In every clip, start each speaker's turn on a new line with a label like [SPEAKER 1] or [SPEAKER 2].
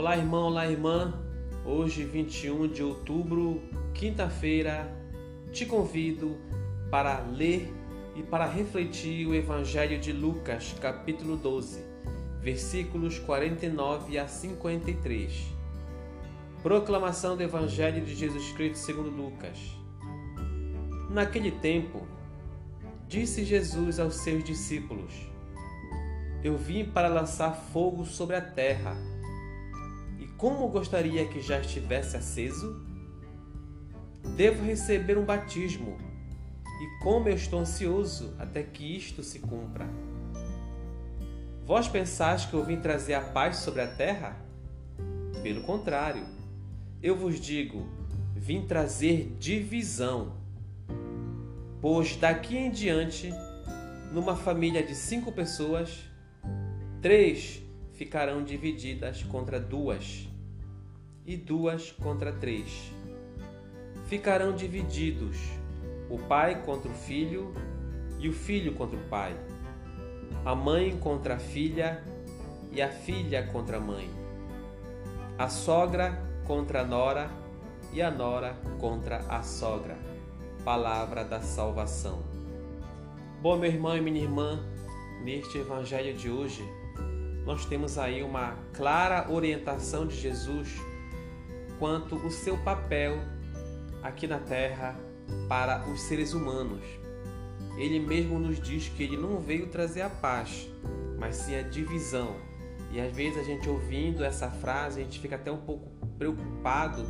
[SPEAKER 1] Olá, irmão, olá, irmã. Hoje, 21 de outubro, quinta-feira, te convido para ler e para refletir o Evangelho de Lucas, capítulo 12, versículos 49 a 53. Proclamação do Evangelho de Jesus Cristo segundo Lucas. Naquele tempo, disse Jesus aos seus discípulos: Eu vim para lançar fogo sobre a terra. Como gostaria que já estivesse aceso? Devo receber um batismo, e como eu estou ansioso até que isto se cumpra. Vós pensais que eu vim trazer a paz sobre a terra? Pelo contrário, eu vos digo, vim trazer divisão. Pois daqui em diante, numa família de cinco pessoas, três ficarão divididas contra duas, e duas contra três. Ficarão divididos o pai contra o filho e o filho contra o pai, a mãe contra a filha e a filha contra a mãe, a sogra contra a nora e a nora contra a sogra palavra da salvação. Bom, meu irmão e minha irmã, neste evangelho de hoje, nós temos aí uma clara orientação de Jesus quanto o seu papel aqui na terra para os seres humanos. Ele mesmo nos diz que ele não veio trazer a paz, mas sim a divisão. E às vezes a gente ouvindo essa frase, a gente fica até um pouco preocupado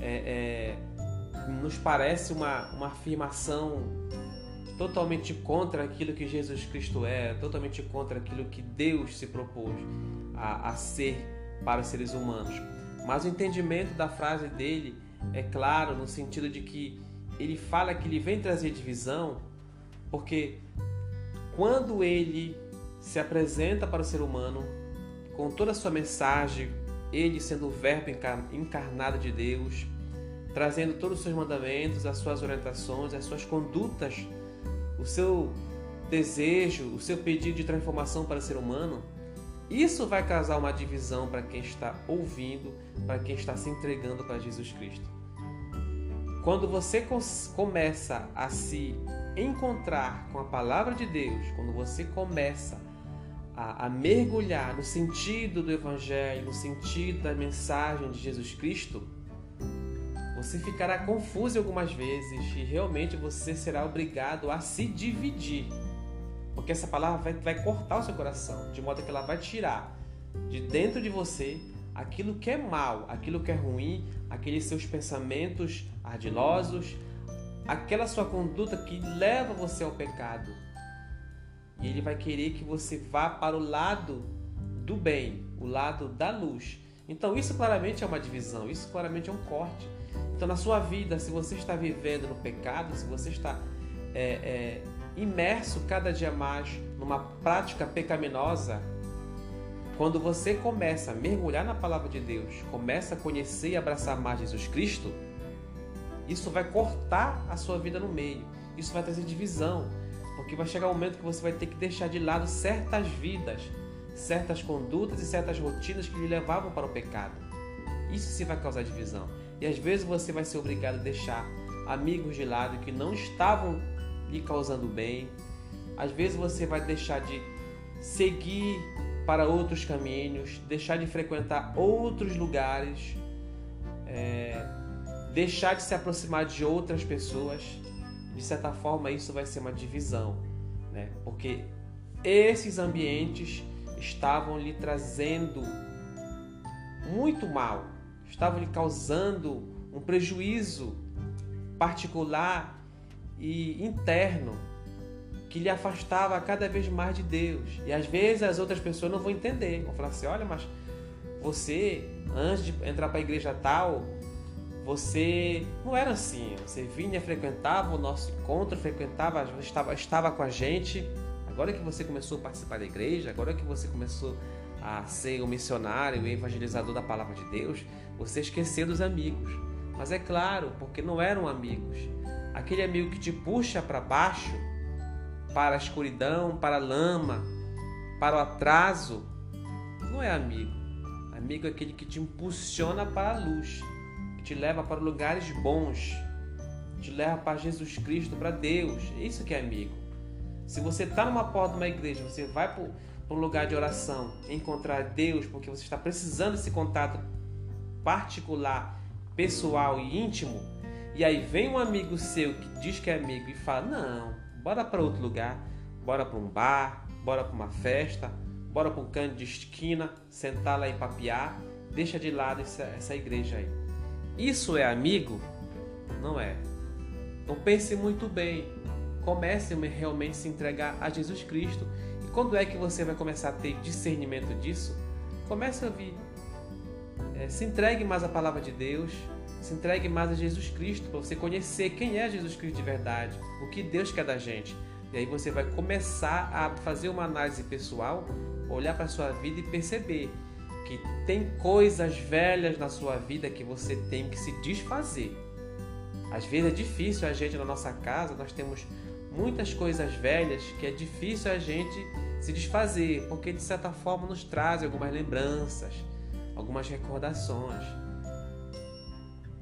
[SPEAKER 1] é, é, nos parece uma, uma afirmação totalmente contra aquilo que Jesus Cristo é, totalmente contra aquilo que Deus se propôs a, a ser para os seres humanos. Mas o entendimento da frase dele é claro no sentido de que ele fala que ele vem trazer divisão, porque quando ele se apresenta para o ser humano com toda a sua mensagem, ele sendo o Verbo encarnado de Deus, trazendo todos os seus mandamentos, as suas orientações, as suas condutas, o seu desejo, o seu pedido de transformação para o ser humano, isso vai causar uma divisão para quem está ouvindo, para quem está se entregando para Jesus Cristo. Quando você começa a se encontrar com a palavra de Deus, quando você começa a, a mergulhar no sentido do Evangelho, no sentido da mensagem de Jesus Cristo, você ficará confuso algumas vezes e realmente você será obrigado a se dividir. Porque essa palavra vai, vai cortar o seu coração, de modo que ela vai tirar de dentro de você aquilo que é mal, aquilo que é ruim, aqueles seus pensamentos ardilosos, aquela sua conduta que leva você ao pecado. E ele vai querer que você vá para o lado do bem, o lado da luz. Então isso claramente é uma divisão, isso claramente é um corte. Então, na sua vida, se você está vivendo no pecado, se você está é, é, imerso cada dia mais numa prática pecaminosa, quando você começa a mergulhar na palavra de Deus, começa a conhecer e abraçar mais Jesus Cristo, isso vai cortar a sua vida no meio. Isso vai trazer divisão, porque vai chegar um momento que você vai ter que deixar de lado certas vidas, certas condutas e certas rotinas que lhe levavam para o pecado. Isso sim vai causar divisão. E às vezes você vai ser obrigado a deixar amigos de lado que não estavam lhe causando bem. Às vezes você vai deixar de seguir para outros caminhos, deixar de frequentar outros lugares, é, deixar de se aproximar de outras pessoas. De certa forma, isso vai ser uma divisão, né? porque esses ambientes estavam lhe trazendo muito mal, estavam lhe causando um prejuízo particular e interno que lhe afastava cada vez mais de Deus. E às vezes as outras pessoas não vão entender, vão falar assim: olha, mas você, antes de entrar para a igreja tal, você não era assim. Você vinha, frequentava o nosso encontro, frequentava, estava, estava com a gente. Agora que você começou a participar da igreja, agora que você começou a ser o missionário, o evangelizador da palavra de Deus, você esqueceu dos amigos. Mas é claro, porque não eram amigos. Aquele amigo que te puxa para baixo, para a escuridão, para a lama, para o atraso, não é amigo. Amigo é aquele que te impulsiona para a luz, que te leva para lugares bons, te leva para Jesus Cristo, para Deus. É isso que é amigo. Se você está numa porta de uma igreja, você vai para um lugar de oração, encontrar Deus, porque você está precisando desse contato particular, pessoal e íntimo, e aí vem um amigo seu que diz que é amigo e fala: Não, bora para outro lugar, bora para um bar, bora para uma festa, bora para um canto de esquina, sentar lá e papiar, deixa de lado essa, essa igreja aí. Isso é amigo? Não é. Então pense muito bem. Comece a realmente se entregar a Jesus Cristo. E quando é que você vai começar a ter discernimento disso? Comece a ouvir. É, se entregue mais à palavra de Deus. Se entregue mais a Jesus Cristo para você conhecer quem é Jesus Cristo de verdade, o que Deus quer da gente. E aí você vai começar a fazer uma análise pessoal, olhar para a sua vida e perceber que tem coisas velhas na sua vida que você tem que se desfazer às vezes é difícil a gente na nossa casa, nós temos muitas coisas velhas que é difícil a gente se desfazer, porque de certa forma nos traz algumas lembranças, algumas recordações.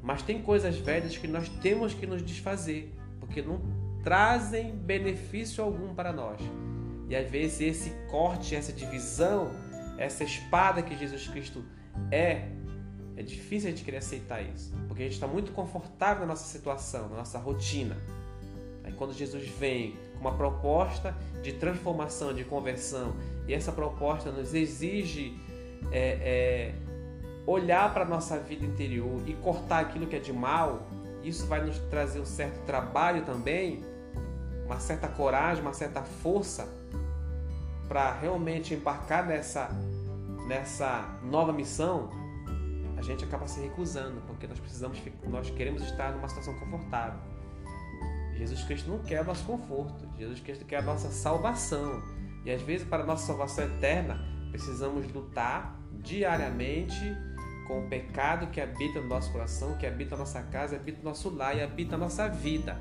[SPEAKER 1] Mas tem coisas velhas que nós temos que nos desfazer, porque não trazem benefício algum para nós. E às vezes esse corte, essa divisão, essa espada que Jesus Cristo é, é difícil a gente querer aceitar isso, porque a gente está muito confortável na nossa situação, na nossa rotina. Aí quando Jesus vem com uma proposta de transformação, de conversão, e essa proposta nos exige é, é, olhar para a nossa vida interior e cortar aquilo que é de mal, isso vai nos trazer um certo trabalho também, uma certa coragem, uma certa força para realmente embarcar nessa, nessa nova missão a gente acaba se recusando, porque nós precisamos, nós queremos estar numa situação confortável. Jesus Cristo não quer o nosso conforto, Jesus Cristo quer a nossa salvação. E às vezes, para a nossa salvação eterna, precisamos lutar diariamente com o pecado que habita no nosso coração, que habita a nossa casa, habita o nosso lar e habita a nossa vida.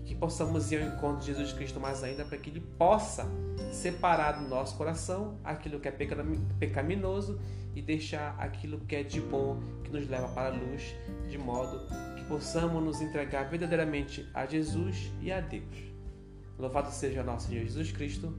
[SPEAKER 1] E que possamos ir ao encontro de Jesus Cristo mais ainda para que Ele possa separar do nosso coração aquilo que é pecaminoso e deixar aquilo que é de bom, que nos leva para a luz, de modo que possamos nos entregar verdadeiramente a Jesus e a Deus. Louvado seja nosso Senhor Jesus Cristo